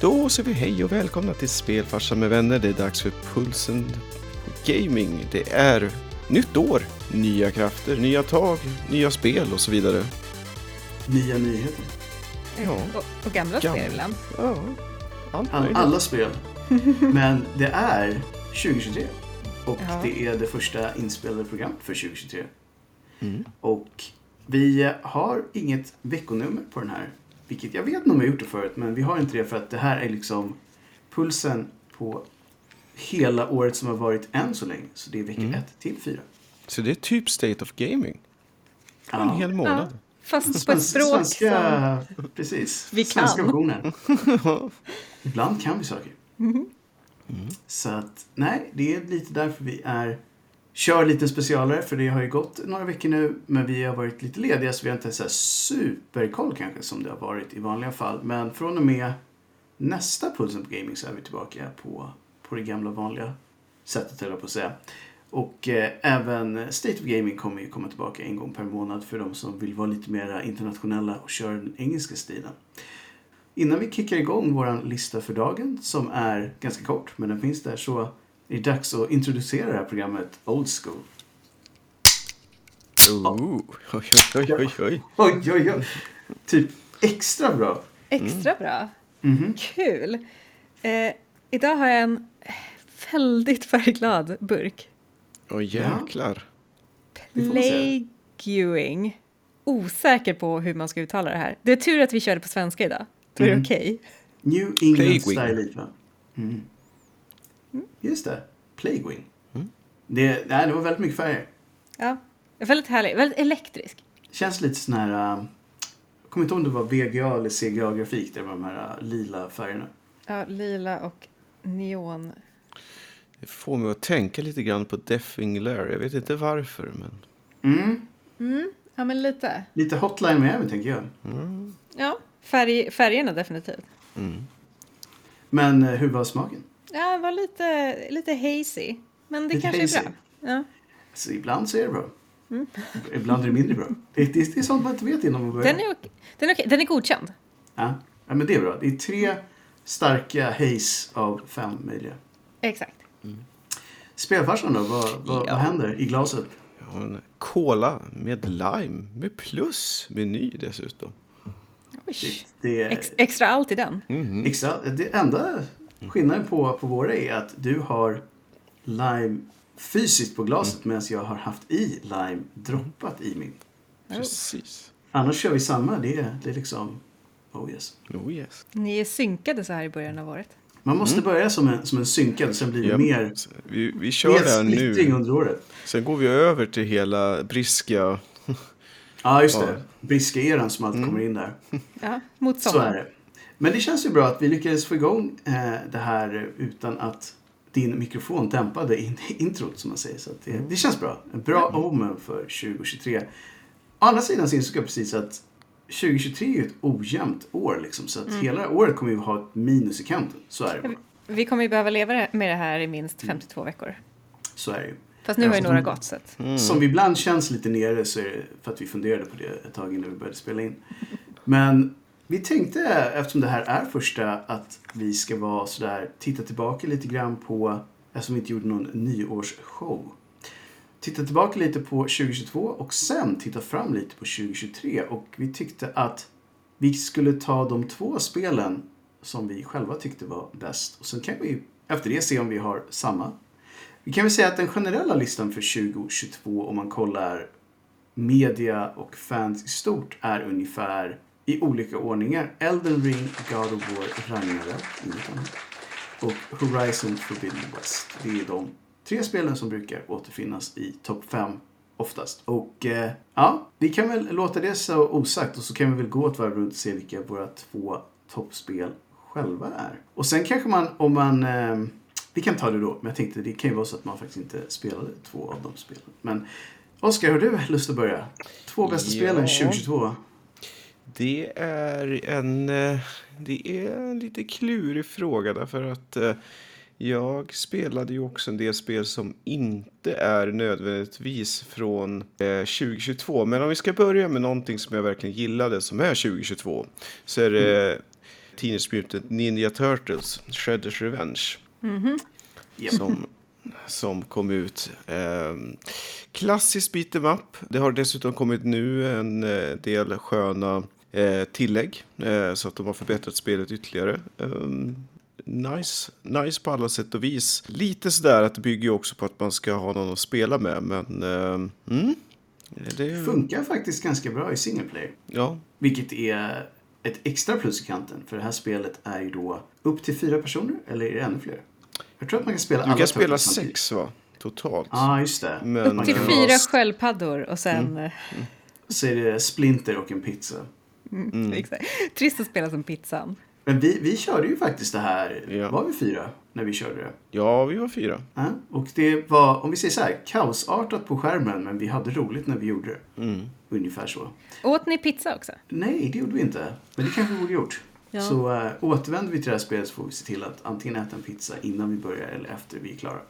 Då säger vi hej och välkomna till Spelfarsan med vänner. Det är dags för Pulsen Gaming. Det är nytt år, nya krafter, nya tag, nya spel och så vidare. Nya nyheter. Ja. Och, och gamla Gamla. spel ibland. Ja, All, alla spel. Men det är 2023. Och Ja. det är det första inspelade programmet för 2023. Mm. Och vi har inget veckonummer på den här. Vilket jag vet inte om har gjort det förut, men vi har inte det för att det här är liksom pulsen på hela året som har varit än så länge. Så det är vecka Mm. 1 till 4. Så det är typ State of Gaming. En hel månad. Fast på ett språk som... svenska, precis. Vi Svenska kan. versionen. Ibland kan vi saker. Mhm. Så att, nej, det är lite därför vi är kör lite specialare för det har ju gått några veckor nu men vi har varit lite lediga så vi har inte så här superkoll kanske som det har varit i vanliga fall. Men från och med nästa Pulsen på Gaming så är vi tillbaka på, på det gamla vanliga sättet höll jag på att säga. Och eh, även State of Gaming kommer ju komma tillbaka en gång per månad för de som vill vara lite mer internationella och köra den engelska stilen. Innan vi kickar igång vår lista för dagen, som är ganska kort, men den finns där, så är det dags att introducera det här programmet Old School. Ooh. Oj, oj, oj, oj. Oj, oj, oj! Typ extra bra. Extra bra. Mhm. Kul. Eh, idag har jag en väldigt färgglad burk. Jäklar. Får väl se. Plaguing. Osäker på hur man ska uttala det här. Det är tur att vi körde på svenska idag. Då är det Mm. okej. New England Plaguing. Style va? Mm. Just det. Plaguing. Mm. Det, nej, det var väldigt mycket färger. Ja. Väldigt härlig. Väldigt elektrisk. Känns lite sån här... Uh, jag kommer inte ihåg om det var VGA eller CGA-grafik. Det var de här uh, lila färgerna. Ja, lila och neon. Det får mig att tänka lite grann på Deathwing Lair. Jag vet inte varför, men... Mm. Mm, ja, men lite. Lite Hotline Miami, tänker jag. Mm. Ja, färg, färgerna definitivt. Mm. Men uh, hur var smaken? Ja, det var lite, lite hazy. Men det Lite kanske hazy. är bra. Ja. Så ibland så är det bra. Mm. Ibland är det mindre bra. Det, det, det är sånt man inte vet innan man börjar. Den, är okej. Den, är okej. Den är godkänd. Ja. ja, men det är bra. Det är tre starka haze av fem möjliga. Exakt. Spelfarsan då? Vad, vad, Ja. vad händer i glaset? Jag har en cola med lime, med plus meny dessutom. Oj. Det, det är Ex, extra allt i den. Mhm. extra, det enda skillnaden på, på våra är att du har lime fysiskt på glaset medan jag har haft i lime droppat i min. Precis. Annars kör vi samma. Det är, det är liksom... Oh yes. Oh yes. Ni är synkade så här i början av året. Man måste börja som en, som en synkad, sen blir det Japp. mer, Vi, vi kör mer nu. under året. Sen går vi över till hela briska. Ja, just Ja. det. Briska-eran som alltid kommer in där. Ja, mot Så är sommaren. det. Men det känns ju bra att vi lyckades få igång eh, det här utan att din mikrofon dämpade in, introt som man säger. Så det, det känns bra. En bra omen för 2023. Å andra sidan så insåg jag precis att 2023 är ju ett ojämnt år liksom. Så att hela året kommer vi ha ett minus i kanten. Så är det bara. Vi kommer ju behöva leva med det här i minst 52 veckor. Så är det ju. Fast nu har ju några gått så att... Som ibland känns lite nere så är det för att vi funderade på det ett tag innan vi började spela in. Men vi tänkte, eftersom det här är första, att vi ska vara sådär, titta tillbaka lite grann på, eftersom vi inte gjorde någon nyårsshow. Titta tillbaka lite på 2022 och sen titta fram lite på 2023. Och vi tyckte att vi skulle ta de två spelen som vi själva tyckte var bäst. Och sen kan vi efter det se om vi har samma vi kan väl säga att den generella listan för 2022 om man kollar media och fans i stort är ungefär i olika ordningar. Elden Ring, God of War, Ragnarök, inget annat. Och Horizon Forbidden West. Det är de tre spelen som brukar återfinnas i topp 5 oftast. Och eh, ja, vi kan väl låta det så osagt och så kan vi väl gå ett varv runt och se vilka våra två toppspel själva är. Och sen kanske man, om man eh, vi kan ta det då, men jag tänkte det kan ju vara så att man faktiskt inte spelade två av de spelen. Men Oskar, har du lust att börja? Två bästa Ja. spelen 2022? Det är en, eh, det är en lite klurig fråga därför att eh, jag spelade ju också en del spel som inte är nödvändigtvis från eh, 2022. Men om vi ska börja med någonting som jag verkligen gillade som är 2022 så är det Teenage Mutant Ninja Turtles, Shredders Revenge. Japp. Som, som kom ut. Eh, klassiskt beat'em up. Det har dessutom kommit nu en eh, del sköna eh, tillägg. Eh, så att de har förbättrat spelet ytterligare. Eh, nice, nice på alla sätt och vis. Lite sådär att det bygger ju också på att man ska ha någon att spela med. Men eh, mm, det Funkar faktiskt ganska bra i single player. Ja, Vilket är ett extra plus i kanten. För det här spelet är ju då upp till fyra personer, eller är det ännu fler? Jag tror att man kan spela du alla kan spela sex va? Totalt. Ja, ah, just det. Men- Man Till fyra vara- sköldpaddor och sen... eh, Så är det Splinter och en pizza. Mm. Exakt. Trist att spela som pizzan. Men vi, vi körde ju faktiskt det här, Ja. var vi fyra när vi körde det? Ja, vi var fyra. Ja, och det var, om vi säger så här, kaosartat på skärmen men vi hade roligt när vi gjorde det. Mm. Ungefär så. Åt ni pizza också? Nej, det gjorde vi inte. Men det kanske vi borde gjort. Ja. Så äh, återvänder vi till det här spelet så får vi se till att antingen äta en pizza innan vi börjar eller efter vi är klara.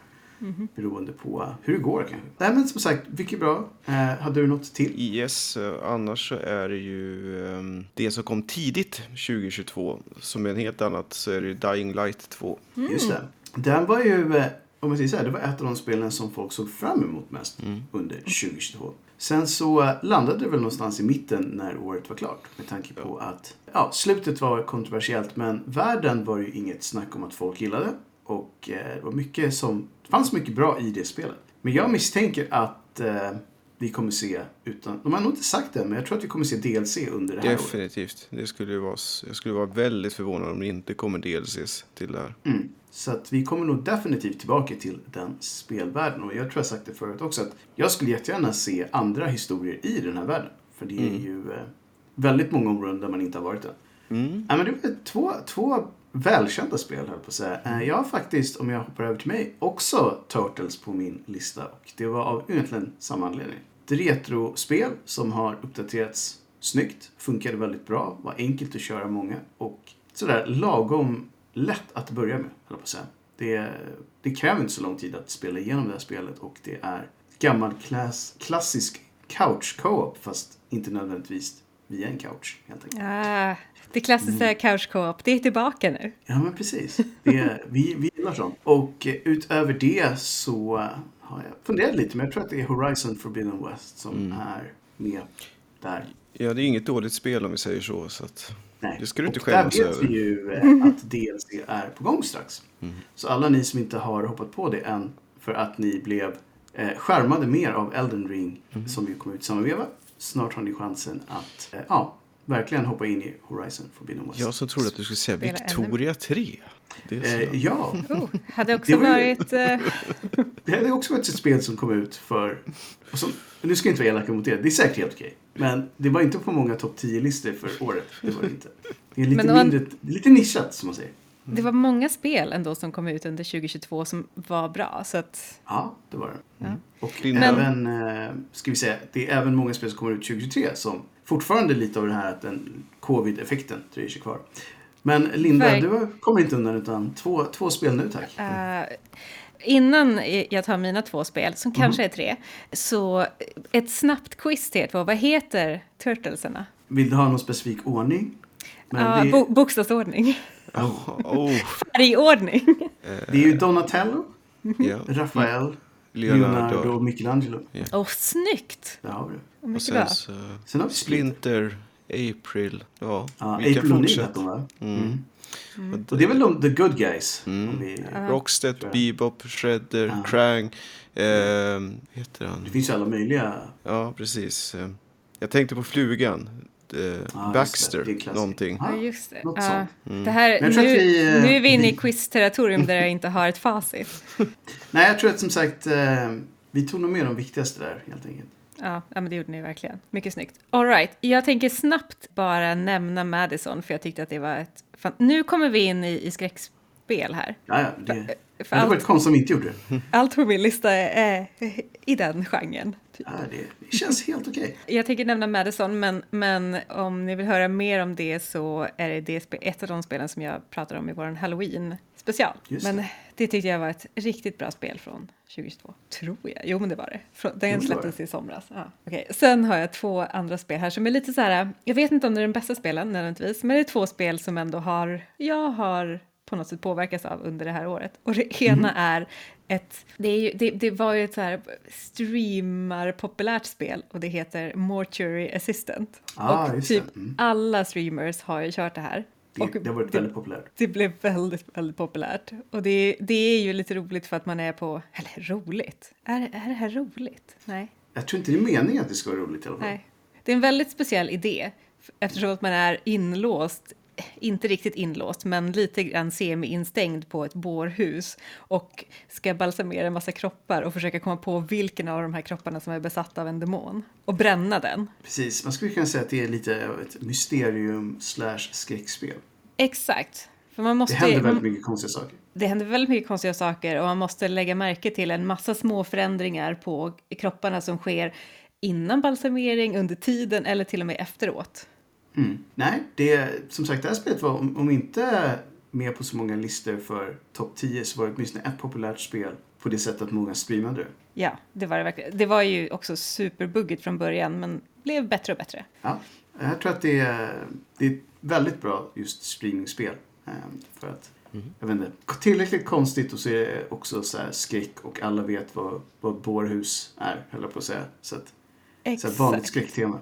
Mhm. Beroende på hur det går kanske. Nej men som sagt, mycket bra. Äh, hade du något till? Yes, eh, annars så är det ju ehm, det som kom tidigt 2022. Som är en helt annat så är det Dying Light 2. Just det. Den var ju, eh, om man säger så här, det var ett av de spelen som folk såg fram emot mest under 2022. Sen så eh, landade det väl någonstans i mitten när året var klart. Med tanke på att, ja, slutet var kontroversiellt men världen var ju inget snack om att folk gillade. Och eh, det var mycket som, fanns mycket bra i det spelet. Men jag misstänker att eh, vi kommer se, utan, de har nog inte sagt det, men jag tror att vi kommer se DLC under det här året. Definitivt. Det skulle vara, jag skulle vara väldigt förvånad om det inte kommer DLCs till det här. Mm. Så att vi kommer nog definitivt tillbaka till den spelvärlden. Och jag tror jag sagt det förut också att jag skulle jättegärna se andra historier i den här världen. För det är Mm. ju eh, väldigt många områden där man inte har varit än. Mm. Ja, men det var två, två välkända spel höll jag på att säga. Eh, jag har faktiskt, om jag hoppar över till mig, också Turtles på min lista. Och det var av egentligen samma anledning. Ett retrospel som har uppdaterats snyggt, funkade väldigt bra, var enkelt att köra många och sådär lagom lätt att börja med, höll jag på att säga. Det, det kräver inte så lång tid att spela igenom det här spelet och det är gammal klass, klassisk couch co-op fast inte nödvändigtvis via en couch helt enkelt. Ah, det klassiska Mm. couch co-op, det är tillbaka nu. Ja, men precis. Det, är- vi, vi gillar sånt. Och eh, utöver det så har jag funderat lite, men jag tror att det är Horizon Forbidden West som Mm. är med där. Ja, det är inget dåligt spel om vi säger så. så att... Nej. Det ska du inte och där skämmas vet över. vi ju eh, att DLC är på gång strax. Mm. Så alla ni som inte har hoppat på det än för att ni blev eh, skärmade mer av Elden Ring Mm. som ju kom ut i samma veva. Snart har ni chansen att eh, ja, verkligen hoppa in i Horizon Forbidden West. Jag som trodde att du skulle säga Victoria 3. Det är så... Eh, ja, Oh, hade också Det ju- varit... eh, Det hade också varit ett spel som kom ut för... Och som, nu ska jag inte vara elak mot det, det är säkert helt okej. Men det var inte på många topp 10-listor för året. Det var det inte. Det är lite Men mindre, lite nischat som man säger. Det var många spel ändå som kom ut under 2022 som var bra. Så att, Ja, det var det. ja. Och Men- även, eh, ska vi säga, det är även många spel som kommer ut 2023 som fortfarande lite av den här att den covid-effekten dröjer sig kvar. Men Linda, Verk- du kommer inte undan utan två, två spel nu tack. Eh, innan jag tar mina två spel, som kanske är tre, så ett snabbt quiz till er två. Vad heter Turtlesarna? Vill du ha någon specifik ordning? Men Ja, det, bo- bokstavsordning. Oh, Färgordning. det är ju Donatello, ja. Rafael, Leonardo Leonardo. och Michelangelo. Åh, snyggt! Där har vi det. Och Mycket sen så Sen har vi Splinter, April. Ja, Ja, vi kan April fortsätta. hon va? Mm. Mm. Och det är väl de the good guys? Mm. Vi, Rockstead. Bebop, Shredder, Ja. Krang. ehm, heter han? Det finns alla möjliga. Ja, precis. Jag tänkte på flugan. Eh, just det. Baxter, klassiker. någonting. Ja, just det. Ja, sånt. det här, nu, vi, eh, nu är vi inne i quiz-territorium där jag inte har ett facit. Nej, jag tror att som sagt eh, vi tog nog med de viktigaste där helt enkelt. Ja, ja, men det gjorde ni verkligen. Mycket snyggt. All right. Jag tänker snabbt bara nämna Madison, för jag tyckte att det var ett... Fan. Nu kommer vi in i, i skräck, spel här. Ja, ja, det, För det hade allt- varit konstigt om vi inte gjorde det. Allt på min lista är i den genren. typ. Ja, det, känns helt okej. Jag tänker nämna Madison, men, men om ni vill höra mer om det så är det, ett av de spelen som jag pratar om i vår Halloween-special. Just Men det. det tyckte jag var ett riktigt bra spel från 2022. Tror jag. Jo, men det var det. Den var släpptes i somras. Ja. okej. Sen har jag två andra spel här som är lite så här, jag vet inte om det är den bästa spelen nödvändigtvis, men det är två spel som ändå har, jag har på något sätt påverkats av under det här året. Och det ena är ett, det, är ju, det, det var ju ett så här streamar-populärt spel och det heter Mortuary Assistant. Ah, och typ. Mm. alla streamers har ju kört det här. Det, och det har varit väldigt populärt. det blev väldigt, väldigt populärt. Och det, det är ju lite roligt för att man är på, eller roligt, är, är det här roligt? Nej. Jag tror inte det är meningen att det ska vara roligt i alla fall. Nej. Det är en väldigt speciell idé eftersom att man är inlåst, inte riktigt inlåst, men lite grann semi-instängd på ett bårhus och ska balsamera en massa kroppar och försöka komma på vilken av de här kropparna som är besatt av en demon och bränna den. Precis, man skulle kunna säga att det är lite av ett mysterium slash skräckspel. Exakt. För man måste, Det händer väldigt mycket konstiga saker. det händer väldigt mycket konstiga saker och man måste lägga märke till en massa små förändringar på kropparna som sker innan balsamering, under tiden eller till och med efteråt. Mm. Nej, det, som sagt det här spelet var om, om inte med på så många listor för topp 10 så var det åtminstone ett populärt spel på det sättet att många streamade det. Ja, det var det verkligen. Det var ju också superbuggigt från början, men blev bättre och bättre. Ja, jag tror att det är, det är ett väldigt bra just streamingspel. eh, För att, jag vet inte, tillräckligt konstigt och så är det också så här skräck och alla vet vad, vad bårhus är, höll jag på att säga. Så att, så här vanligt skräcktema.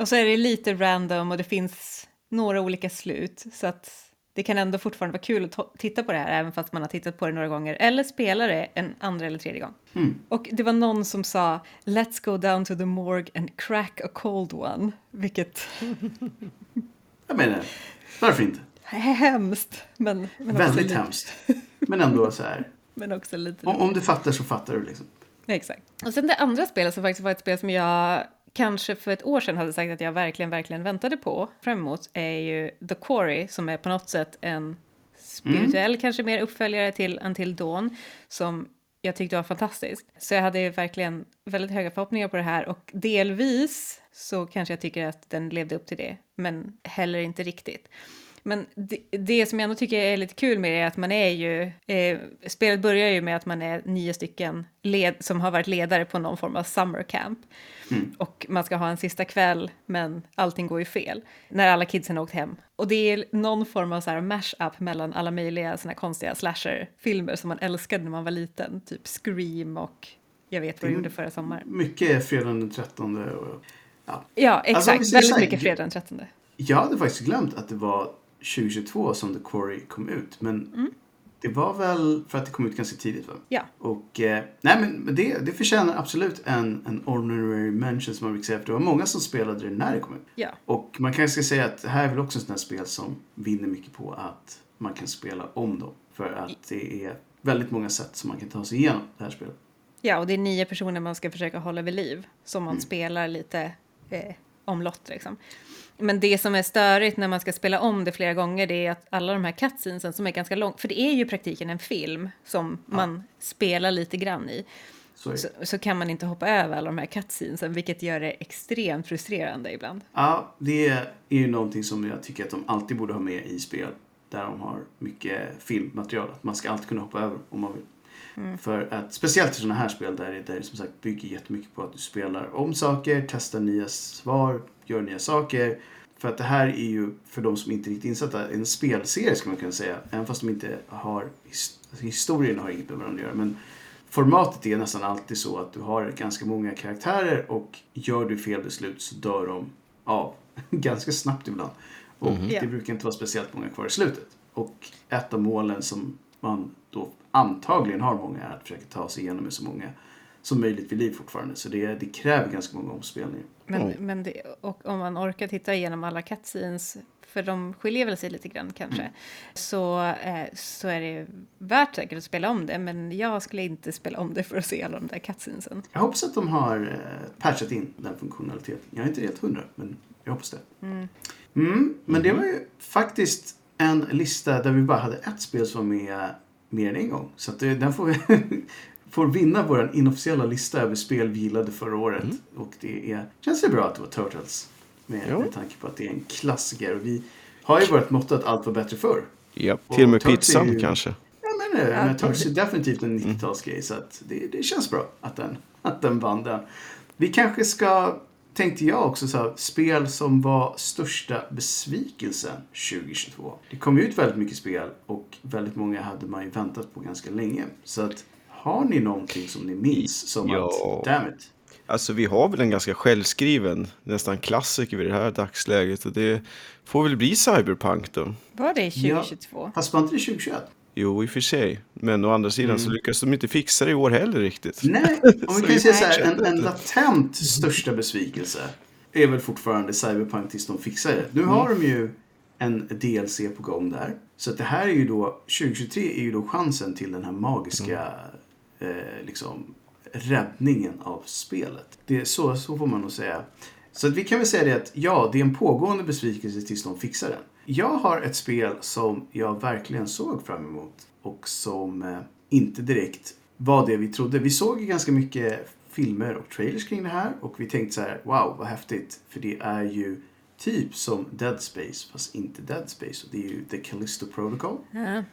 Och så är det lite random och det finns några olika slut, så att det kan ändå fortfarande vara kul att titta på det här, även fast man har tittat på det några gånger, eller spela det en andra eller tredje gång. Mm. Och det var någon som sa “Let's go down to the morgue and crack a cold one”, vilket Jag menar, varför inte? hemskt, men, men, Väldigt lite, hemskt. Men ändå så här. men också lite Om, om du fattar så fattar du liksom. Exakt. Och sen det andra spelet som faktiskt var ett spel som jag kanske för ett år sedan hade sagt att jag verkligen, verkligen väntade på fram emot är ju The Quarry som är på något sätt en spirituell, kanske mer uppföljare till Until Dawn som jag tyckte var fantastisk. Så jag hade verkligen väldigt höga förhoppningar på det här och delvis så kanske jag tycker att den levde upp till det, men heller inte riktigt. Men det, det som jag ändå tycker är lite kul med det är att man är ju... Eh, spelet börjar ju med att man är nio stycken led, som har varit ledare på någon form av summer camp. Och man ska ha en sista kväll, men allting går ju fel. När alla kidsen har åkt hem. Och det är någon form av så här mash-up mellan alla möjliga såna här konstiga slasher-filmer som man älskade när man var liten. Typ Scream och Jag vet vad du Mm. gjorde förra sommaren. Mycket fredagen den 13 och ja. Ja, Alltså, exakt. säger Väldigt mycket fredag den 13. Jag hade faktiskt glömt att det var 2022 som The Quarry kom ut. Men det var väl för att det kom ut ganska tidigt va? Ja. Och eh, nej men det, det förtjänar absolut en, en honorary mention som man brukar säga. För det var många som spelade det när det kom ut. Ja. Och man kanske ska säga att det här är väl också ett sånt här spel som vinner mycket på att man kan spela om dem. För att det är väldigt många sätt som man kan ta sig igenom det här spelet. Ja, och det är nio personer man ska försöka hålla vid liv. Som man spelar lite eh, omlott liksom. Men det som är störigt när man ska spela om det flera gånger det är att alla de här cutscenesen som är ganska långa, för det är ju i praktiken en film som man spelar lite grann i. Så, så kan man inte hoppa över alla de här cutscenesen, vilket gör det extremt frustrerande ibland. Ja, det är ju någonting som jag tycker att de alltid borde ha med i spel. Där de har mycket filmmaterial. Att man ska alltid kunna hoppa över om man vill. För att, speciellt i sådana här spel där det, som sagt bygger jättemycket på att du spelar om saker, testar nya svar, gör nya saker. För att det här är ju, för de som inte är riktigt insatta, en spelserie ska man kunna säga. Även fast de inte har, his- historien har inget med varandra att göra. Men formatet är nästan alltid så att du har ganska många karaktärer och gör du fel beslut så dör de av ganska snabbt ibland. Och Ja. det brukar inte vara speciellt många kvar i slutet. Och ett av målen som man då antagligen har många är att försöka ta sig igenom med så många som möjligt vid liv fortfarande. Så det, det kräver ganska många omspelningar. Men, Oj. men det, och om man orkar titta igenom alla cutscenes, för de skiljer väl sig lite grann kanske, så, eh, så är det värt säkert att spela om det, men jag skulle inte spela om det för att se alla de där cutscenesen. Jag hoppas att de har eh, patchat in den funktionaliteten. Jag är inte helt hundra, men jag hoppas det. Mm, men det var ju faktiskt en lista där vi bara hade ett spel som med mer än en gång. Så att det, den får, får vinna vår inofficiella lista över spel vi gillade förra året. Mm. Och det är, känns det bra att det var Turtles. Med, med tanke på att det är en klassiker. Och vi har ju vårt motto att allt var bättre förr. Ja, Och till och med Turtles pizzan ju- kanske. Ja, men, ja. Ja. men Turtles är definitivt en 90-talsgrej. Så att det, det känns bra att den, att den vann den. Vi kanske ska, tänkte jag också, så här, spel som var största besvikelsen 2022. Det kom ut väldigt mycket spel och väldigt många hade man ju väntat på ganska länge. Så att, har ni någonting som ni minns som Ja. att, damn it. Alltså vi har väl en ganska självskriven, nästan klassiker vid det här dagsläget. Och det får väl bli Cyberpunk då. Var det 2022? Fast var inte det 2021? Jo, i och för sig. Men å andra sidan så lyckas de inte fixa det i år heller riktigt. Nej, om vi kan säga så här, en, en latent största besvikelse är väl fortfarande Cyberpunk tills de fixar det. Nu har de ju en DLC på gång där. Så att det här är ju då, 2023 är ju då chansen till den här magiska eh, liksom, räddningen av spelet. Det är så, så får man nog säga. Så att vi kan väl säga det att ja, det är en pågående besvikelse tills de fixar den. Jag har ett spel som jag verkligen såg fram emot och som eh, inte direkt var det vi trodde. Vi såg ju ganska mycket filmer och trailers kring det här och vi tänkte så här, wow vad häftigt. För det är ju typ som Dead Space fast inte Dead Space. Och det är ju The Callisto Protocol.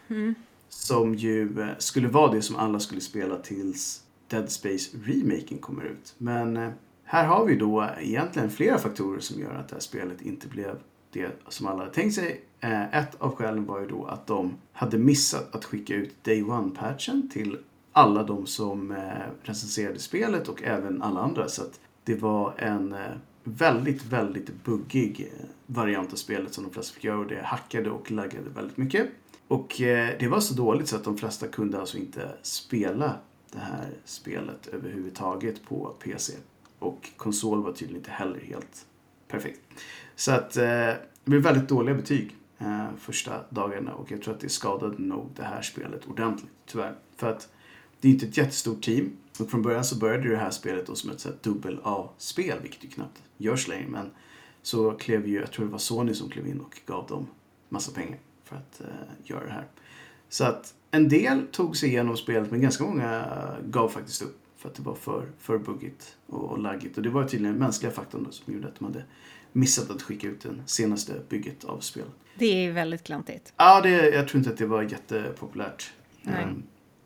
Mm. Som ju eh, skulle vara det som alla skulle spela tills Dead Space remaken kommer ut. Men eh, här har vi då egentligen flera faktorer som gör att det här spelet inte blev det som alla hade tänkt sig. Eh, ett av skälen var ju då att de hade missat att skicka ut Day One-patchen till alla de som eh, recenserade spelet och även alla andra. Så att det var en eh, väldigt, väldigt buggig variant av spelet som de flesta fick göra och det hackade och laggade väldigt mycket. Och det var så dåligt så att de flesta kunde alltså inte spela det här spelet överhuvudtaget på PC. Och konsol var tydligen inte heller helt perfekt. Så att eh, det blev väldigt dåliga betyg eh, första dagarna och jag tror att det skadade nog det här spelet ordentligt, tyvärr. För att det är inte ett jättestort team. Och från början så började det här spelet då som ett sånt dubbel A-spel, vilket ju knappt görs längre. Men så klev ju, jag tror det var Sony som klev in och gav dem massa pengar för att eh, göra det här. Så att en del tog sig igenom spelet men ganska många gav faktiskt upp för att det var för, för buggigt och, och laggigt. Och det var tydligen den mänskliga faktorn som gjorde att de hade missat att skicka ut det senaste bygget av spelet. Det är väldigt klantigt. Ja, det, jag tror inte att det var jättepopulärt. Nej. Ehm,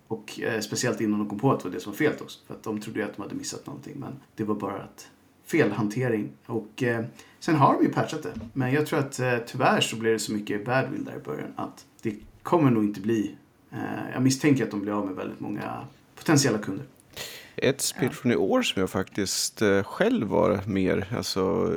och eh, speciellt innan de kom på att det var det som var fel också. För att de trodde ju att de hade missat någonting. Men det var bara att felhantering. Och eh, sen har de ju patchat det. Men jag tror att eh, tyvärr så blev det så mycket badwill där i början att det kommer nog inte bli. Eh, jag misstänker att de blir av med väldigt många potentiella kunder. Ett spel från i år som jag faktiskt eh, själv var mer, alltså,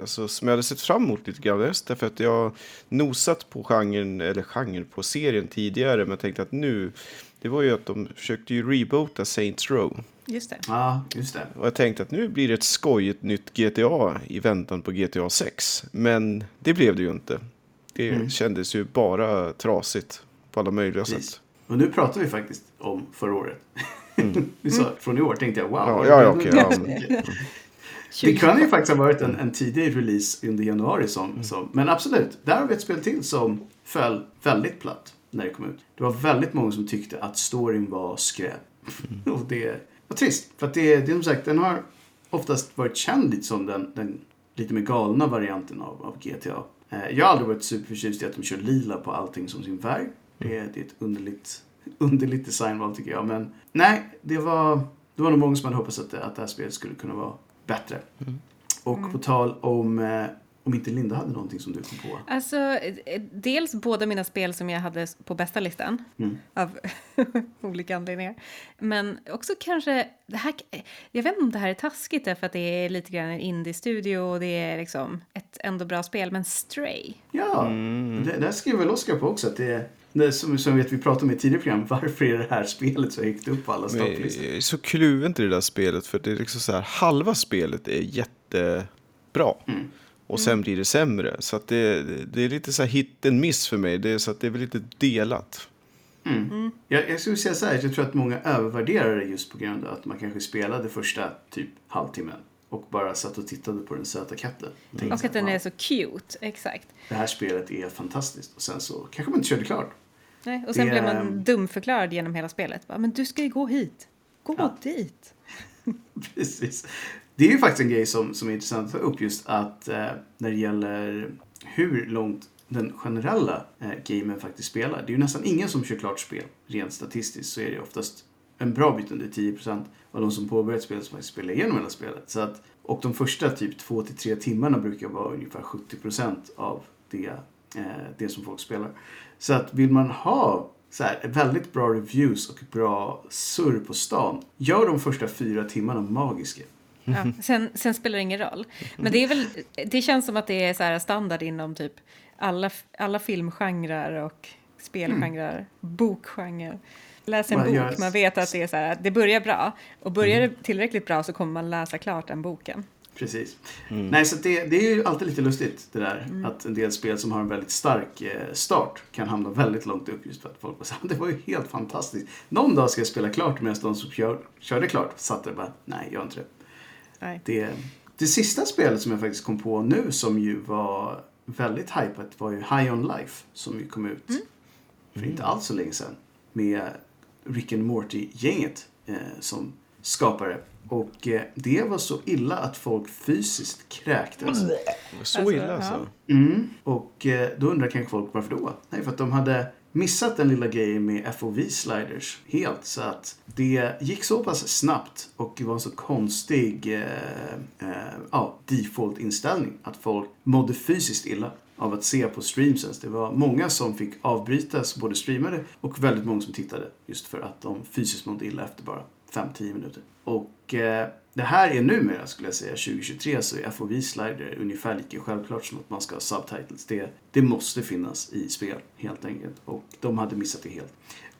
alltså som jag hade sett fram emot lite grann. Just därför att jag nosat på genren, eller genren, på serien tidigare. Men jag tänkte att nu, det var ju att de försökte ju reboota Saints Row. Just det. Ja, just det. Och jag tänkte att nu blir det ett skojigt nytt GTA i väntan på GTA 6. Men det blev det ju inte. Det Mm. kändes ju bara trasigt på alla möjliga Precis. sätt. Och nu pratar vi faktiskt om förra året. vi sa från i år tänkte jag wow. Ja, ja, okej, ja. Det kan ju faktiskt ha varit en, en tidig release under januari som, som, men absolut, där har vi ett spel till som föll väldigt platt när det kom ut. Det var väldigt många som tyckte att storyn var skräp. Och det var trist, för att det, det är som sagt, den har oftast varit känd lite som den, den lite mer galna varianten av, av GTA. Eh, Jag har aldrig varit superförtjust i att de kör lila på allting som sin färg. Det, är- det är ett underligt, underligt designval tycker jag. Men nej, det var, det var nog många som hade hoppats att att det här spelet skulle kunna vara bättre. Och på tal om, eh, om inte Linda hade någonting som du kom på. Alltså, eh, dels båda mina spel som jag hade på bästa listan. Mm. Av olika anledningar. Men också kanske, det här, jag vet inte om det här är taskigt därför att det är lite grann en indie-studio och det är liksom ett ändå bra spel. Men Stray. Ja, det, där skrev väl Oskar på också att det är, det, som, som vet vi pratade om i tidigare program, varför är det här spelet så högt upp på alla Men topplistor? jag är så kluven till det där spelet för det är liksom så här, halva spelet är jättebra. Mm. Och sen blir det sämre. Så att det, det är lite så här hit and miss för mig. Det är så att det är väl lite delat. Jag, jag skulle säga så här, jag tror att många övervärderar det just på grund av att man kanske spelade första typ halvtimmen. och bara satt och tittade på den söta katten. Och tänkte Och att den "Wow, är så cute, exakt. Det här spelet är fantastiskt. Och sen så kanske man inte körde klart. Nej, och sen Det- blev man dumförklarad genom hela spelet. Bara, Men du ska ju gå hit. Gå Ja. dit. Precis. Det är ju faktiskt en grej som, som är intressant att ta upp just att eh, när det gäller hur långt den generella eh, gamen faktiskt spelar. Det är ju nästan ingen som kör klart spel. Rent statistiskt så är det oftast en bra bit under 10% av de som påbörjat spelet som faktiskt spelar igenom hela spelet. Så att, och de första typ 2-3 timmarna brukar vara ungefär 70% av det, eh, det som folk spelar. Så att vill man ha så här, väldigt bra reviews och bra surr på stan, gör de första fyra timmarna magiska. Ja, sen, sen spelar det ingen roll. Men det, är väl, det känns som att det är så här standard inom typ alla, alla filmgenrer och spelgenrer, bokgenrer. Läs en Vad bok, man vet att det är så här, det börjar bra. Och börjar det tillräckligt bra så kommer man läsa klart den boken. Precis. Nej, så det, det är ju alltid lite lustigt det där. Mm. Att en del spel som har en väldigt stark eh, start kan hamna väldigt långt upp just för att folk bara säger det var ju helt fantastiskt. Någon dag ska jag spela klart medan de som kör, körde klart satt där och bara nej, gör inte det. Nej. det. Det sista spelet som jag faktiskt kom på nu som ju var väldigt hypat var ju High On Life som ju kom ut för inte alls så länge sedan med Rick and Morty-gänget eh, som skapare. Och eh, det var så illa att folk fysiskt kräktes. Så Alltså, illa alltså? Mm. Och eh, då undrar kanske folk varför då? Nej, för att de hade missat den lilla grejen med FOV-sliders helt. Så att det gick så pass snabbt och det var en så konstig eh, eh, ja, default-inställning att folk mådde fysiskt illa av att se på streamsens. Det var många som fick avbrytas, både streamade och väldigt många som tittade. Just för att de fysiskt mådde illa efter bara 5-10 minuter. Och eh, det här är numera, skulle jag säga, 2023 så är FOV-slider ungefär lika självklart som att man ska ha subtitles. Det, det måste finnas i spel, helt enkelt. Och de hade missat det helt.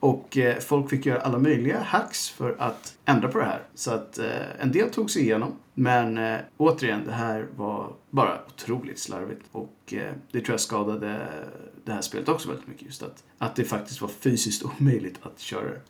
Och eh, folk fick göra alla möjliga hacks för att ändra på det här. Så att eh, en del tog sig igenom. Men eh, återigen, det här var bara otroligt slarvigt. Och det tror jag skadade det här spelet också väldigt mycket. Just att, att det faktiskt var fysiskt omöjligt att köra det.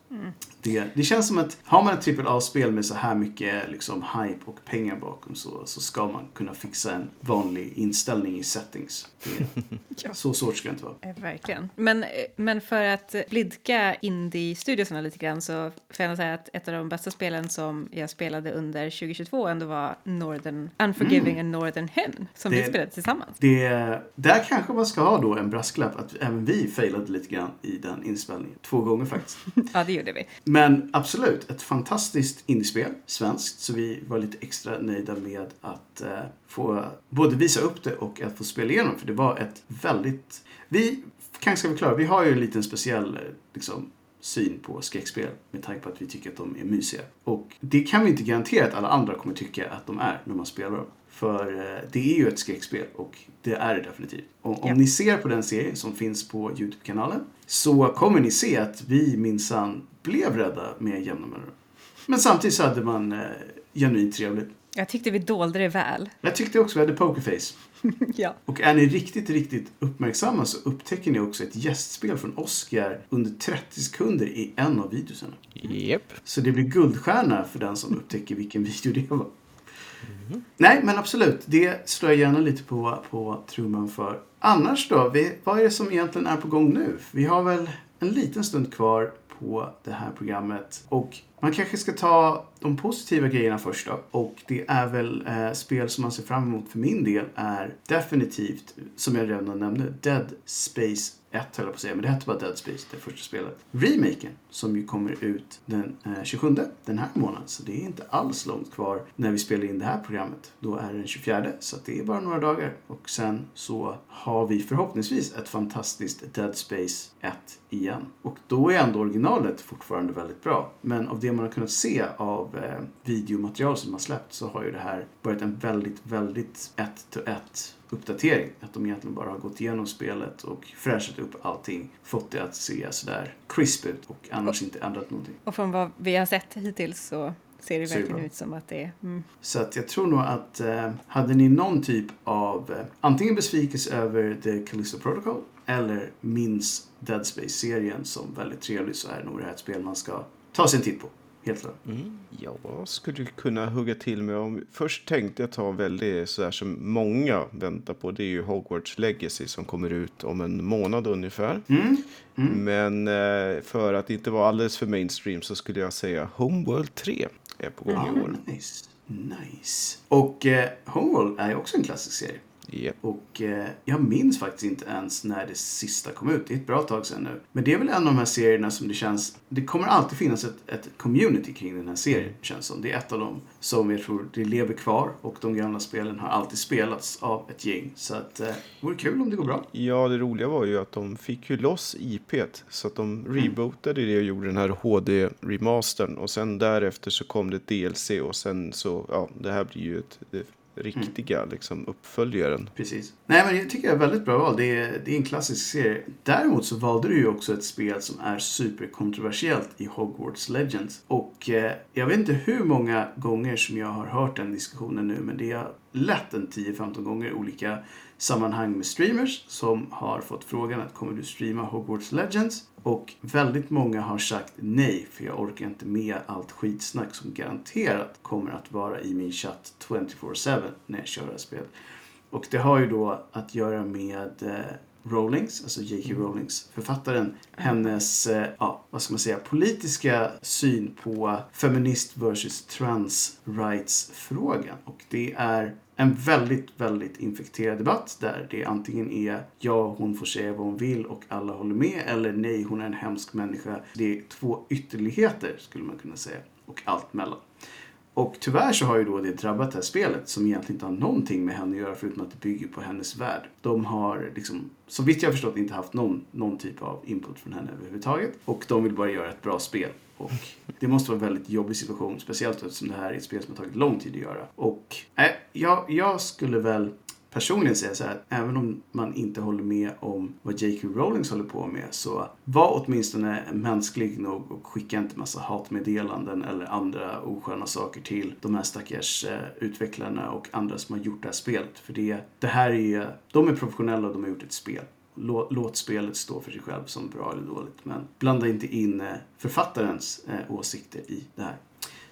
Det, det känns som att har man ett AAA-spel med så här mycket liksom, hype och pengar bakom så, så ska man kunna fixa en vanlig inställning i settings. Det, Ja. Så svårt ska det inte vara. Verkligen. Men, men för att blidka indie-studiosarna lite grann så får jag säga att ett av de bästa spelen som jag spelade under 2022 ändå var Northern Unforgiving and Northern Hen som vi Det- spelade tillsammans. Det, där kanske man ska ha då en brasklapp att även vi failade lite grann i den inspelningen. Två gånger faktiskt. Ja, det gjorde vi. Men absolut, ett fantastiskt indiespel, svenskt, så vi var lite extra nöjda med att eh, få både visa upp det och att få spela igenom för det var ett väldigt... Vi kanske ska förklara, vi har ju en liten speciell eh, liksom, syn på skräckspel med tanke på att vi tycker att de är mysiga. Och det kan vi inte garantera att alla andra kommer tycka att de är när man spelar dem. För eh, det är ju ett skräckspel och det är det definitivt. Om, om Ja. ni ser på den serien som finns på Youtube-kanalen så kommer ni se att vi minsann blev rädda med jämna mellanrum. Men samtidigt så hade man eh, genuint trevligt. Jag tyckte vi dolde det väl. Jag tyckte också vi hade pokerface. ja. Och är ni riktigt, riktigt uppmärksamma så upptäcker ni också ett gästspel från Oscar under 30 sekunder i en av videorna. Japp. Så det blir guldstjärna för den som upptäcker vilken video det var. Nej, men absolut. Det slår jag gärna lite på, på trumman för. Annars då? Vi, vad är det som egentligen är på gång nu? Vi har väl en liten stund kvar på det här programmet. Och man kanske ska ta de positiva grejerna först då. Och det är väl eh, spel som man ser fram emot för min del är definitivt, som jag redan nämnde, Dead Space 1 höll jag på att säga, men det hette bara Dead Space, det första spelet. Remaken, som ju kommer ut den eh, 27 den här månaden, så det är inte alls långt kvar när vi spelar in det här programmet. Då är det den 24, så att det är bara några dagar. Och sen så har vi förhoppningsvis ett fantastiskt Dead Space 1 igen. Och då är ändå originalet fortfarande väldigt bra. Men av det man har kunnat se av eh, videomaterial som har släppt så har ju det här varit en väldigt, väldigt ett to ett uppdatering. Att de egentligen bara har gått igenom spelet och fräschat upp allting. Fått det att se sådär crisp ut och annars inte ändrat någonting. Och från vad vi har sett hittills så ser det verkligen ut som att det är... Mm. Så att jag tror nog att eh, hade ni någon typ av eh, antingen besvikelse över The Callisto Protocol eller minns Dead Space-serien som väldigt trevlig så är nog det här ett spel man ska ta sig en titt på. Helt klart. Mm. Jag skulle kunna hugga till med om... Först tänkte jag ta väldigt sådär som många väntar på. Det är ju Hogwarts Legacy som kommer ut om en månad ungefär. Mm. Men eh, för att inte vara alldeles för mainstream så skulle jag säga Homeworld 3 är på gång i år. Ah, nice. Nice. Och eh, Homeworld är ju också en klassisk serie. Yep. Och eh, jag minns faktiskt inte ens när det sista kom ut. Det är ett bra tag sedan nu. Men det är väl en av de här serierna som det känns... Det kommer alltid finnas ett, ett community kring den här serien, känns som. Det är ett av dem som jag tror det lever kvar. Och de gamla spelen har alltid spelats av ett gäng. Så att eh, det vore kul om det går bra. Ja, det roliga var ju att de fick ju loss IP't. Så att de rebootade det och gjorde den här HD-remastern. Och sen därefter så kom det DLC och sen så, ja, det här blir ju ett, riktiga liksom uppföljaren. Precis. Nej, men jag tycker det är väldigt bra val. Det är, det är en klassisk serie. Däremot så valde du ju också ett spel som är superkontroversiellt i Hogwarts Legends. Och eh, jag vet inte hur många gånger som jag har hört den diskussionen nu, men det är lätt en 10-15 gånger olika sammanhang med streamers som har fått frågan att kommer du streama Hogwarts Legends? Och väldigt många har sagt nej, för jag orkar inte med allt skitsnack som garanterat kommer att vara i min chatt 24-7 när jag kör det här spelet. Och det har ju då att göra med eh, Rowlings, alltså J.K. Rowlings, författaren, hennes, eh, ja, vad ska man säga, politiska syn på feminist versus trans rights-frågan. Och det är en väldigt, väldigt infekterad debatt där det antingen är ja, hon får säga vad hon vill och alla håller med eller nej, hon är en hemsk människa. Det är två ytterligheter skulle man kunna säga och allt mellan. Och tyvärr så har ju då det drabbat det här spelet som egentligen inte har någonting med henne att göra förutom att det bygger på hennes värld. De har liksom, så vitt jag förstått, inte haft någon, någon typ av input från henne överhuvudtaget. Och de vill bara göra ett bra spel. Och det måste vara en väldigt jobbig situation, speciellt eftersom det här är ett spel som har tagit lång tid att göra. Och eh, äh, jag, jag skulle väl personligen säga så här, att även om man inte håller med om vad J.K. Rowling håller på med så var åtminstone mänsklig nog och skicka inte massa hatmeddelanden eller andra osköna saker till de här stackars eh, utvecklarna och andra som har gjort det här spelet. För det, det här är, de är professionella och de har gjort ett spel. Låt, spelet stå för sig själv som bra eller dåligt. Men blanda inte in eh, författarens eh, åsikter i det här.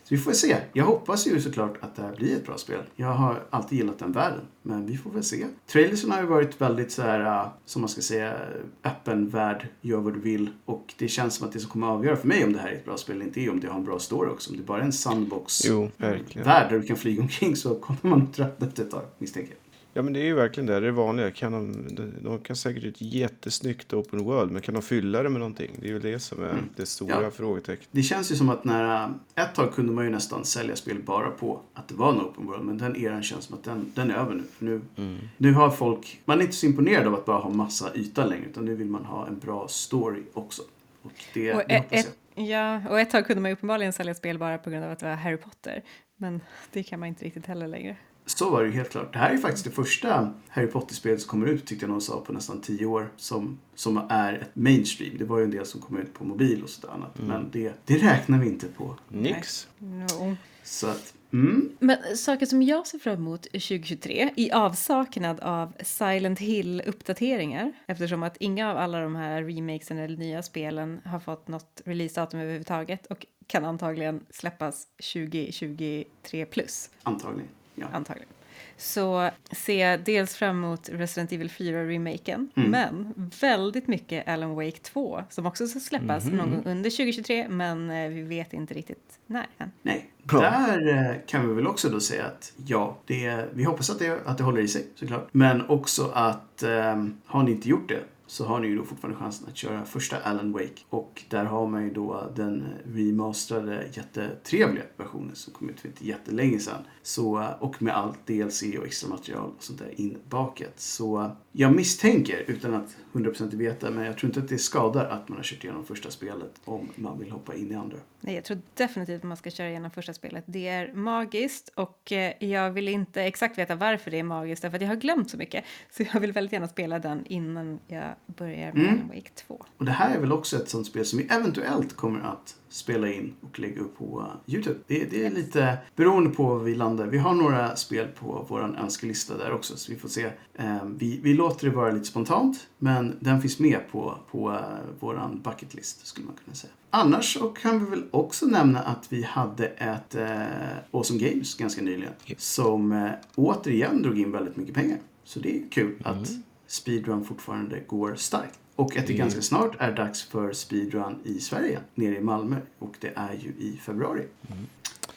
Så vi får se. Jag hoppas ju såklart att det här blir ett bra spel. Jag har alltid gillat den världen. Men vi får väl se. Trailersen har ju varit väldigt så här, uh, som man ska säga, öppen värld, gör vad du vill. Och det känns som att det som kommer att avgöra för mig om det här är ett bra spel eller inte är om det har en bra story också. Om det bara är en sandbox-värld där du kan flyga omkring så kommer man tröttna efter ett tag, misstänker jag. Ja men det är ju verkligen det, det är vanliga. Kan de, de kan säkert ett jättesnyggt open world, men kan de fylla det med någonting? Det är ju det som är mm. det stora ja. frågetecknet. Det känns ju som att när, ett tag kunde man ju nästan sälja spel bara på att det var en open world, men den eran känns som att den, den är över nu. För nu, mm. nu har folk, man är inte så imponerad av att bara ha massa yta längre, utan nu vill man ha en bra story också. Och det, och det hoppas ett, jag. Ja, och ett tag kunde man ju uppenbarligen sälja spel bara på grund av att det var Harry Potter. Men det kan man inte riktigt heller längre. Så var det ju helt klart. Det här är faktiskt det första Harry Potter-spelet som kommer ut, tyckte jag någon sa, på nästan tio år. Som, som är ett mainstream. Det var ju en del som kom ut på mobil och sådär annat. Mm. Men det, det räknar vi inte på. Nix. No. Så att, mm. Men saker som jag ser fram emot 2023 i avsaknad av Silent Hill-uppdateringar eftersom att inga av alla de här remakesen eller nya spelen har fått något releasedatum överhuvudtaget och kan antagligen släppas 2023 plus. Antagligen. Ja. Antagligen. Så ser jag dels fram emot Resident Evil 4-remaken, mm. men väldigt mycket Alan Wake 2 som också ska släppas mm. någon gång under 2023, men eh, vi vet inte riktigt när än. Nej, Bra. där eh, kan vi väl också då säga att ja, det, vi hoppas att det, att det håller i sig såklart. Men också att eh, har ni inte gjort det så har ni ju då fortfarande chansen att köra första Alan Wake. Och där har man ju då den remasterade jättetrevliga versionen som kom ut för inte jättelänge sedan. Så, och med allt DLC och extra material och sånt där inbakat. Så jag misstänker, utan att 100% veta, men jag tror inte att det skadar att man har kört igenom första spelet om man vill hoppa in i andra. Nej, jag tror definitivt att man ska köra igenom första spelet. Det är magiskt och eh, jag vill inte exakt veta varför det är magiskt, därför att jag har glömt så mycket. Så jag vill väldigt gärna spela den innan jag börjar med Mm. Alan Wake 2. Och det här är väl också ett sånt spel som vi eventuellt kommer att spela in och lägga upp på uh, Youtube. Det, det är lite beroende på var vi landar. Vi har några spel på vår önskelista där också så vi får se. Eh, vi, vi låter det vara lite spontant men den finns med på, på uh, våran bucket list skulle man kunna säga. Annars så kan vi väl också nämna att vi hade ett eh, Awesome Games ganska nyligen som eh, återigen drog in väldigt mycket pengar. Så det är kul att speedrun fortfarande går starkt. Och att det ganska snart är dags för speedrun i Sverige, nere i Malmö. Och det är ju i februari.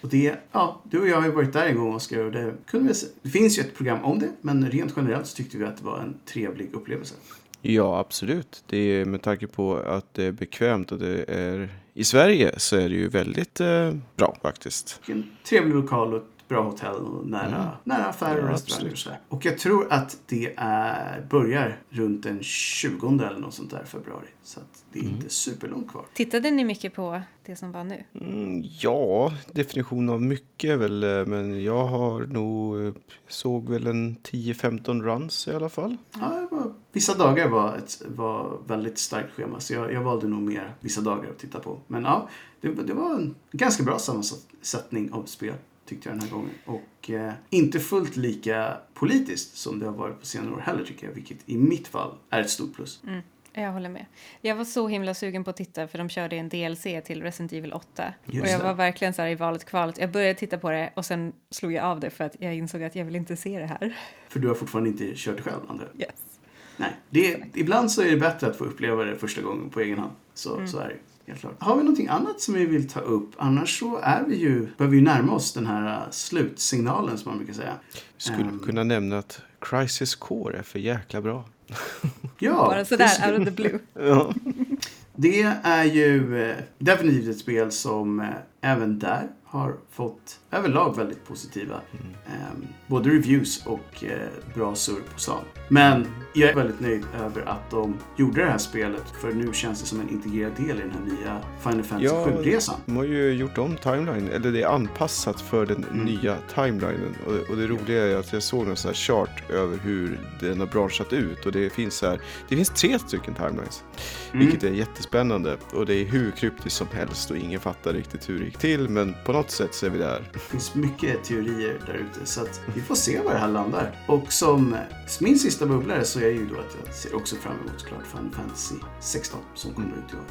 Och det, ja, du och jag har ju varit där en gång Oskar och det, kunde vi, se- det finns ju ett program om det, men rent generellt så tyckte vi att det var en trevlig upplevelse. Ja, absolut. Det är med tanke på att det är bekvämt och det är i Sverige så är det ju väldigt eh, bra faktiskt. En trevlig lokal och bra hotell och nära, nära affärer Mm. Ja, och restauranger och absolut. sådär. Och jag tror att det är, börjar runt den 20 eller något sånt där februari. Så att det är Mm. inte superlångt kvar. Tittade ni mycket på det som var nu? Mm, ja, definition av mycket är väl, eh, men jag har nog eh, såg väl en 10-15 runs i alla fall. Ja, det var, vissa dagar var ett var väldigt starkt schema så jag, jag valde nog mer vissa dagar att titta på. Men ja, det, det var en ganska bra sammansättning av spel tyckte jag den här gången. Och eh, inte fullt lika politiskt som det har varit på senare år heller tycker jag. Vilket i mitt fall är ett stort plus. Mm, jag håller med. Jag var så himla sugen på att titta för de körde en DLC till Resident Evil 8. Just och jag det. var verkligen så här i valet kvalet. Jag började titta på det och sen slog jag av det för att jag insåg att jag vill inte se det här. För du har fortfarande inte kört själv, André. Yes. Nej, det, ibland så är det bättre att få uppleva det första gången på egen hand. Så, så är det helt klart. Har vi någonting annat som vi vill ta upp? Annars så är vi ju, börjar vi ju närma oss den här uh, slutsignalen som man brukar säga. Skulle Ehm. kunna nämna att Crisis Core är för jäkla bra. Ja, Bara sådär det- out of the blue. Ja. Det är ju eh, definitivt ett spel som eh, även där har fått överlag väldigt positiva eh, både reviews och eh, bra surr på sal. Men jag är väldigt nöjd över att de gjorde det här spelet för nu känns det som en integrerad del i den här nya Final Fantasy Ja, 7-resan. De har ju gjort om timeline, eller det är anpassat för den Mm. nya timelinen. Och, och det roliga är att jag såg en sån här chart över hur den har branchat ut. Och det finns här, det finns tre stycken timelines. Mm. Vilket är jättespännande. Och det är hur kryptiskt som helst och ingen fattar riktigt hur det gick till. Men på något sätt så är vi där. Det finns mycket teorier där ute så att vi får se var det här landar. Och som eh, min sista bubblare så är ju då att jag ser också fram emot såklart Final Fantasy 16 som kommer ut i år.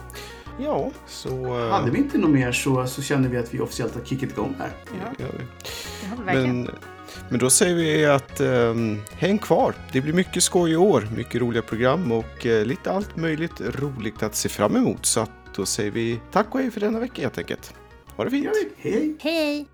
Ja, så... eh, Hade vi inte något mer så, så känner vi att vi officiellt har kickat igång här. Ja, det- det har vi verkligen. Men, men då säger vi att um, häng kvar. Det blir mycket skoj i år, mycket roliga program och eh, lite allt möjligt roligt att se fram emot. Så att då säger vi tack och hej för denna vecka helt enkelt. Ha det fint! Hej! Hej!